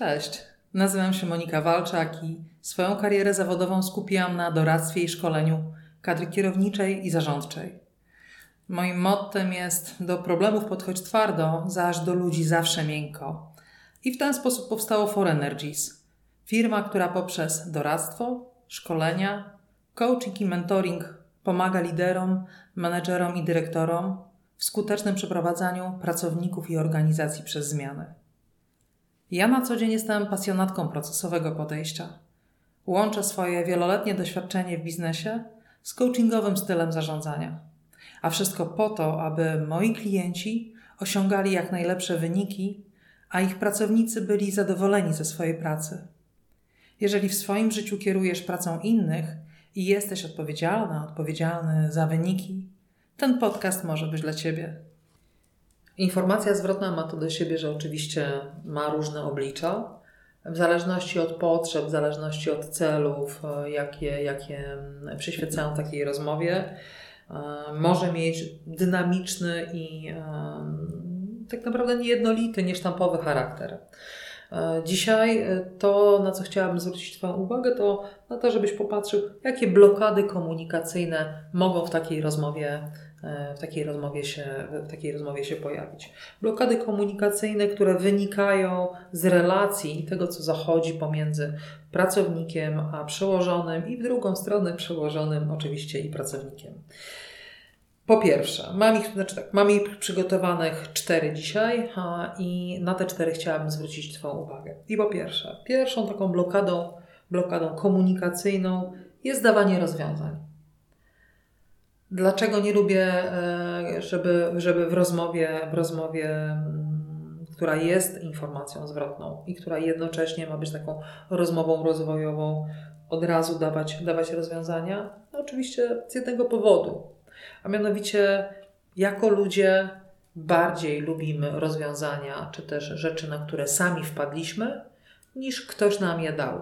Cześć, nazywam się Monika Walczak i swoją karierę zawodową skupiłam na doradztwie i szkoleniu kadry kierowniczej i zarządczej. Moim mottem jest do problemów podchodź twardo, zaś do ludzi zawsze miękko. I w ten sposób powstało For Energies, firma, która poprzez doradztwo, szkolenia, coaching i mentoring pomaga liderom, menedżerom i dyrektorom w skutecznym przeprowadzaniu pracowników i organizacji przez zmiany. Ja na co dzień jestem pasjonatką procesowego podejścia. Łączę swoje wieloletnie doświadczenie w biznesie z coachingowym stylem zarządzania. A wszystko po to, aby moi klienci osiągali jak najlepsze wyniki, a ich pracownicy byli zadowoleni ze swojej pracy. Jeżeli w swoim życiu kierujesz pracą innych i jesteś odpowiedzialna, odpowiedzialny za wyniki, ten podcast może być dla Ciebie. Informacja zwrotna ma to do siebie, że oczywiście ma różne oblicza. W zależności od potrzeb, w zależności od celów, e, jakie, jakie przyświecają takiej rozmowie, e, może mieć dynamiczny i e, tak naprawdę niejednolity, niesztampowy charakter. Dzisiaj to, na co chciałabym zwrócić Twoją uwagę, to na to, żebyś popatrzył, jakie blokady komunikacyjne mogą w takiej rozmowie w takiej rozmowie się, w takiej rozmowie się pojawić. Blokady komunikacyjne, które wynikają z relacji tego, co zachodzi pomiędzy pracownikiem a przełożonym i w drugą stronę przełożonym oczywiście i pracownikiem. Po pierwsze, mam ich, znaczy tak, mam ich przygotowanych cztery dzisiaj a, i na te cztery chciałabym zwrócić Twoją uwagę. I po pierwsze, pierwszą taką blokadą, blokadą komunikacyjną jest dawanie rozwiązań. Dlaczego nie lubię, e, żeby, żeby w rozmowie, w rozmowie, mm, która jest informacją zwrotną i która jednocześnie ma być taką rozmową rozwojową, od razu dawać, dawać rozwiązania? No oczywiście z jednego powodu, a mianowicie jako ludzie bardziej lubimy rozwiązania, czy też rzeczy, na które sami wpadliśmy, niż ktoś nam je dał.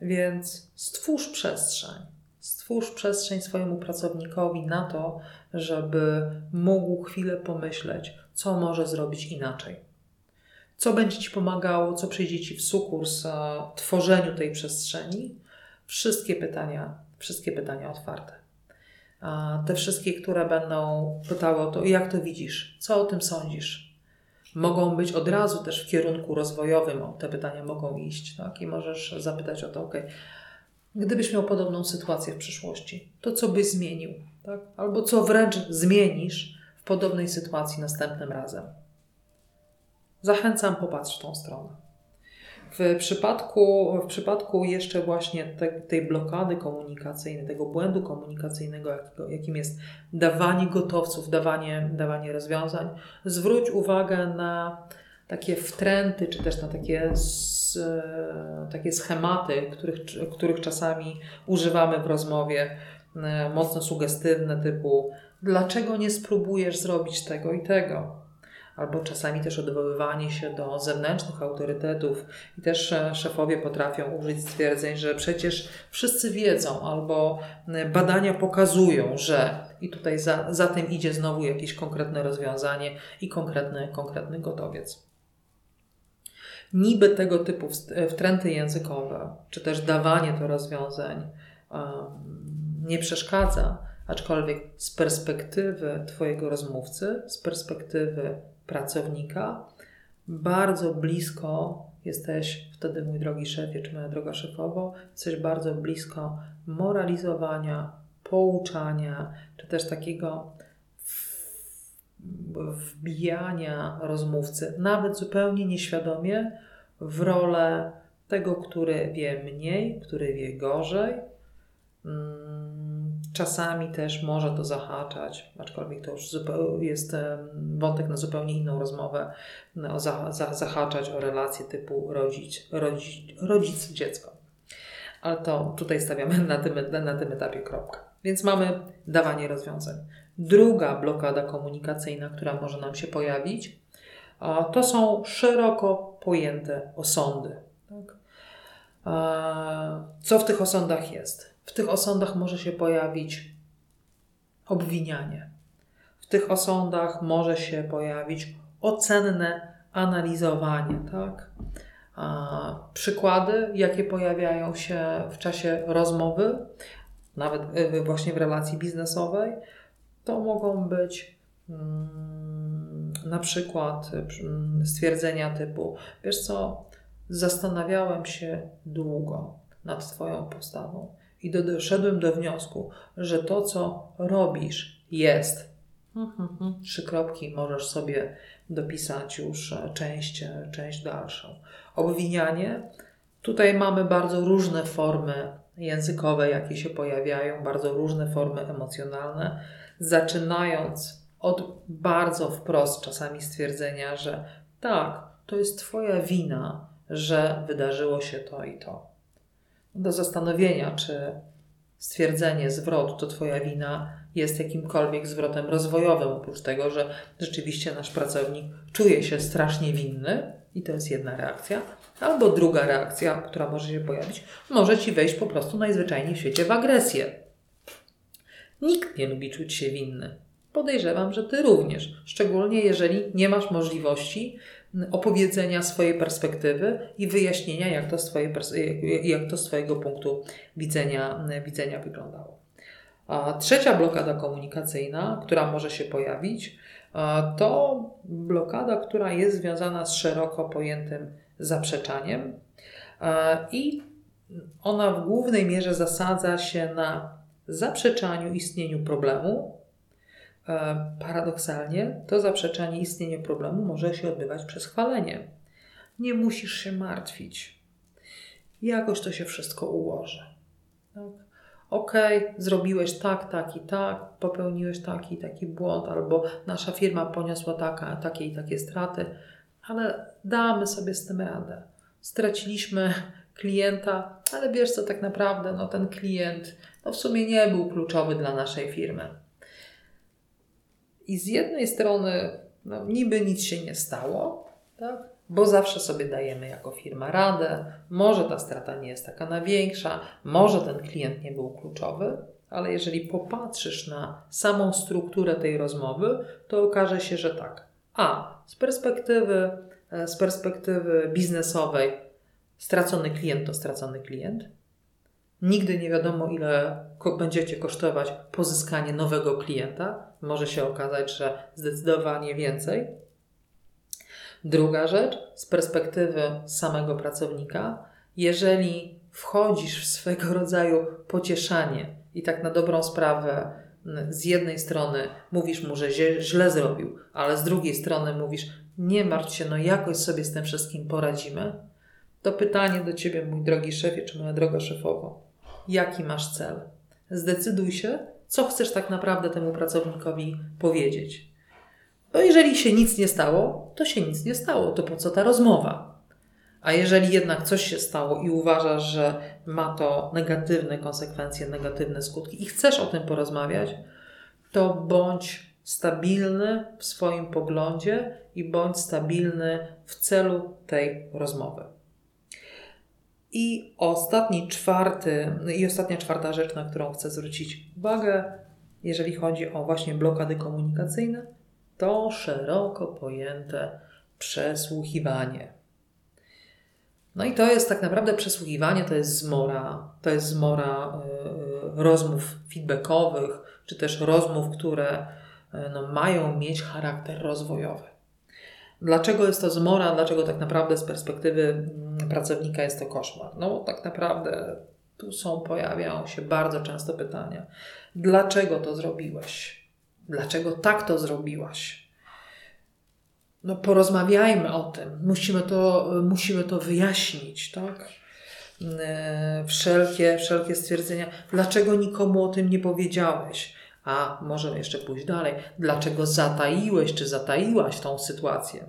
Więc stwórz przestrzeń Stwórz przestrzeń swojemu pracownikowi na to, żeby mógł chwilę pomyśleć, co może zrobić inaczej. Co będzie Ci pomagało, co przyjdzie Ci w sukurs tworzeniu tej przestrzeni? Wszystkie pytania, wszystkie pytania otwarte. Te wszystkie, które będą pytały o to, jak to widzisz, co o tym sądzisz. Mogą być od razu też w kierunku rozwojowym, te pytania mogą iść, tak? I możesz zapytać o to, ok, Gdybyś miał podobną sytuację w przyszłości, to co byś zmienił? Tak? Albo co wręcz zmienisz w podobnej sytuacji następnym razem? Zachęcam, popatrz w tą stronę. W przypadku, w przypadku jeszcze właśnie te, tej blokady komunikacyjnej, tego błędu komunikacyjnego, jakim jest dawanie gotowców, dawanie, dawanie rozwiązań, zwróć uwagę na takie wtręty, czy też na takie, z, takie schematy, których, których czasami używamy w rozmowie, e, mocno sugestywne, typu dlaczego nie spróbujesz zrobić tego i tego? Albo czasami też odwoływanie się do zewnętrznych autorytetów i też e, szefowie potrafią użyć stwierdzeń, że przecież wszyscy wiedzą, albo e, badania pokazują, że i tutaj za, za tym idzie znowu jakieś konkretne rozwiązanie i konkretny, konkretny gotowiec niby tego typu wtręty językowe, czy też dawanie to rozwiązań nie przeszkadza, aczkolwiek z perspektywy Twojego rozmówcy, z perspektywy pracownika, bardzo blisko jesteś wtedy, mój drogi szefie, czy moja droga szefowo, jesteś bardzo blisko moralizowania, pouczania, czy też takiego wbijania rozmówcy, nawet zupełnie nieświadomie, w rolę tego, który wie mniej, który wie gorzej. Mm, czasami też może to zahaczać, aczkolwiek to już jest wątek na zupełnie inną rozmowę, no, zahaczać o relacje typu rodzic, rodzic, rodzic dziecko. Ale to tutaj stawiamy na tym, na tym etapie kropkę. Więc mamy dawanie rozwiązań. Druga blokada komunikacyjna, która może nam się pojawić, to są szeroko pojęte osądy. Tak? Co w tych osądach jest? W tych osądach może się pojawić obwinianie. W tych osądach może się pojawić ocenne analizowanie, tak? przykłady, jakie pojawiają się w czasie rozmowy, nawet właśnie w relacji biznesowej, to mogą być mm, na przykład mm, stwierdzenia typu: Wiesz co, zastanawiałem się długo nad Twoją postawą i doszedłem do wniosku, że to, co robisz, jest. Trzy kropki możesz sobie dopisać już część, część dalszą. Obwinianie. Tutaj mamy bardzo różne formy językowe, jakie się pojawiają, bardzo różne formy emocjonalne, zaczynając od bardzo wprost czasami stwierdzenia, że tak, to jest Twoja wina, że wydarzyło się to i to. Do zastanowienia, czy stwierdzenie, zwrot to Twoja wina jest jakimkolwiek zwrotem rozwojowym, oprócz tego, że rzeczywiście nasz pracownik czuje się strasznie winny i to jest jedna reakcja. Albo druga reakcja, która może się pojawić, może ci wejść po prostu najzwyczajniej w świecie w agresję. Nikt nie lubi czuć się winny. Podejrzewam, że ty również, szczególnie jeżeli nie masz możliwości opowiedzenia swojej perspektywy i wyjaśnienia, jak to z, twojej, jak to z Twojego punktu widzenia, widzenia wyglądało. A trzecia blokada komunikacyjna, która może się pojawić, to blokada, która jest związana z szeroko pojętym zaprzeczaniem i ona w głównej mierze zasadza się na zaprzeczaniu istnieniu problemu. Paradoksalnie to zaprzeczanie istnienia problemu może się odbywać przez chwalenie. Nie musisz się martwić. Jakoś to się wszystko ułoży. Tak? Ok, zrobiłeś tak, tak i tak, popełniłeś taki i taki błąd, albo nasza firma poniosła taka, takie i takie straty, ale damy sobie z tym radę. Straciliśmy klienta, ale wiesz co, tak naprawdę no, ten klient no, w sumie nie był kluczowy dla naszej firmy. I z jednej strony no, niby nic się nie stało, tak? Bo zawsze sobie dajemy jako firma radę. Może ta strata nie jest taka największa, może ten klient nie był kluczowy, ale jeżeli popatrzysz na samą strukturę tej rozmowy, to okaże się, że tak. A z perspektywy, e, z perspektywy biznesowej, stracony klient to stracony klient. Nigdy nie wiadomo, ile będziecie kosztować pozyskanie nowego klienta. Może się okazać, że zdecydowanie więcej. Druga rzecz, z perspektywy samego pracownika, jeżeli wchodzisz w swego rodzaju pocieszanie i tak na dobrą sprawę z jednej strony mówisz mu, że źle zrobił, ale z drugiej strony mówisz, nie martw się, no jakoś sobie z tym wszystkim poradzimy, to pytanie do ciebie, mój drogi szefie, czy moja droga szefowo, jaki masz cel? Zdecyduj się, co chcesz tak naprawdę temu pracownikowi powiedzieć. Bo jeżeli się nic nie stało, to się nic nie stało. To po co ta rozmowa? A jeżeli jednak coś się stało i uważasz, że ma to negatywne konsekwencje, negatywne skutki i chcesz o tym porozmawiać, to bądź stabilny w swoim poglądzie i bądź stabilny w celu tej rozmowy. I ostatni, czwarty, i ostatnia czwarta rzecz, na którą chcę zwrócić uwagę, jeżeli chodzi o właśnie blokady komunikacyjne, to szeroko pojęte przesłuchiwanie. No i to jest tak naprawdę przesłuchiwanie, to jest zmora, to jest zmora y, rozmów feedbackowych, czy też rozmów, które y, no, mają mieć charakter rozwojowy. Dlaczego jest to zmora? Dlaczego tak naprawdę z perspektywy mm, pracownika jest to koszmar? No tak naprawdę tu są, pojawiają się bardzo często pytania. Dlaczego to zrobiłeś? Dlaczego tak to zrobiłaś? No, porozmawiajmy o tym. Musimy to, musimy to wyjaśnić, tak? E, wszelkie, wszelkie stwierdzenia, dlaczego nikomu o tym nie powiedziałeś? A możemy jeszcze pójść dalej. Dlaczego zataiłeś czy zataiłaś tą sytuację?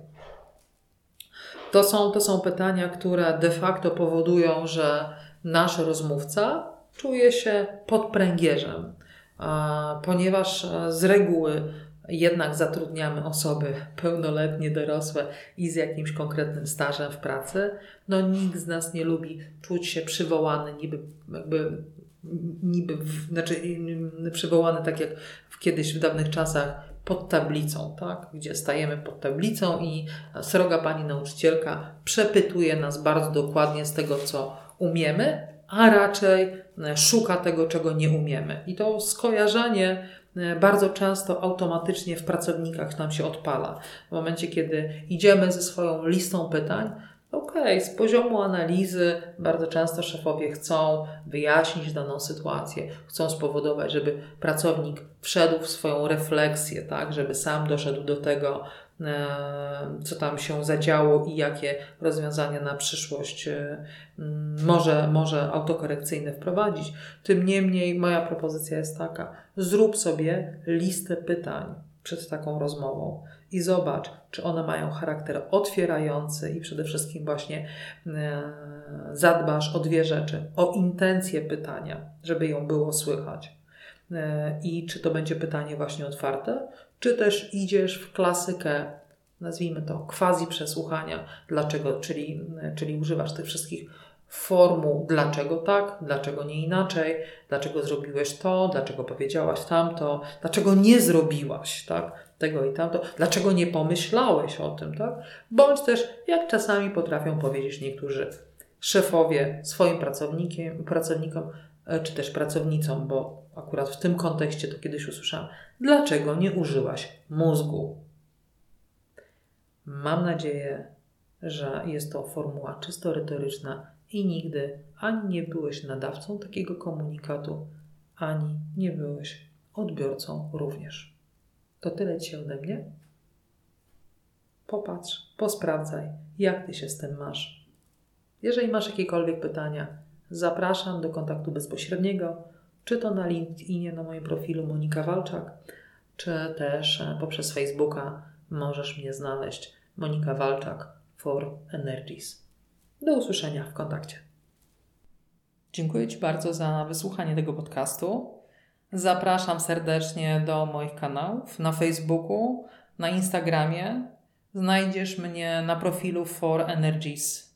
To są, to są pytania, które de facto powodują, że nasz rozmówca czuje się pod pręgierzem ponieważ e, z reguły jednak zatrudniamy osoby pełnoletnie, dorosłe i z jakimś konkretnym stażem w pracy, no nikt z nas nie lubi czuć się przywołany, niby jakby niby, znaczy przywołany tak jak kiedyś w dawnych czasach pod tablicą, tak? gdzie stajemy pod tablicą i sroga pani nauczycielka przepytuje nas bardzo dokładnie z tego, co umiemy, a raczej szuka tego, czego nie umiemy. I to skojarzenie e, bardzo często automatycznie w pracownikach nam się odpala. W momencie, kiedy idziemy ze swoją listą pytań, okay, z poziomu analizy bardzo często szefowie chcą wyjaśnić daną sytuację, chcą spowodować, żeby pracownik wszedł w swoją refleksję, tak, żeby sam doszedł do tego, e, co tam się zadziało i jakie rozwiązania na przyszłość e, może, może autokorekcyjne wprowadzić. Tym niemniej moja propozycja jest taka: zrób sobie listę pytań przed taką rozmową i zobacz, czy one mają charakter otwierający i przede wszystkim właśnie e, zadbasz o dwie rzeczy: o intencję pytania, żeby ją było słychać. E, I czy to będzie pytanie właśnie otwarte, czy też idziesz w klasykę, nazwijmy to quasi przesłuchania, dlaczego, czyli, czyli używasz tych wszystkich formuł, dlaczego tak, dlaczego nie inaczej, dlaczego zrobiłeś to, dlaczego powiedziałaś tamto, dlaczego nie zrobiłaś, tak? tego i tamto, dlaczego nie pomyślałeś o tym, tak? Bądź też, jak czasami potrafią powiedzieć niektórzy szefowie swoim pracownikiem, pracownikom, czy też pracownicom, bo akurat w tym kontekście to kiedyś usłyszałam, dlaczego nie użyłaś mózgu? Mam nadzieję, że jest to formuła czysto retoryczna i nigdy ani nie byłeś nadawcą takiego komunikatu, ani nie byłeś odbiorcą również. To tyle Ci ode mnie. Popatrz, posprawdzaj, jak Ty się z tym masz. Jeżeli masz jakiekolwiek pytania, zapraszam do kontaktu bezpośredniego, czy to na LinkedInie na moim profilu Monika Walczak, czy też e, poprzez Facebooka możesz mnie znaleźć Monika Walczak for Energies. Do usłyszenia w kontakcie. Dziękuję Ci bardzo za wysłuchanie tego podcastu. Zapraszam serdecznie do moich kanałów na Facebooku, na Instagramie. Znajdziesz mnie na profilu For Energies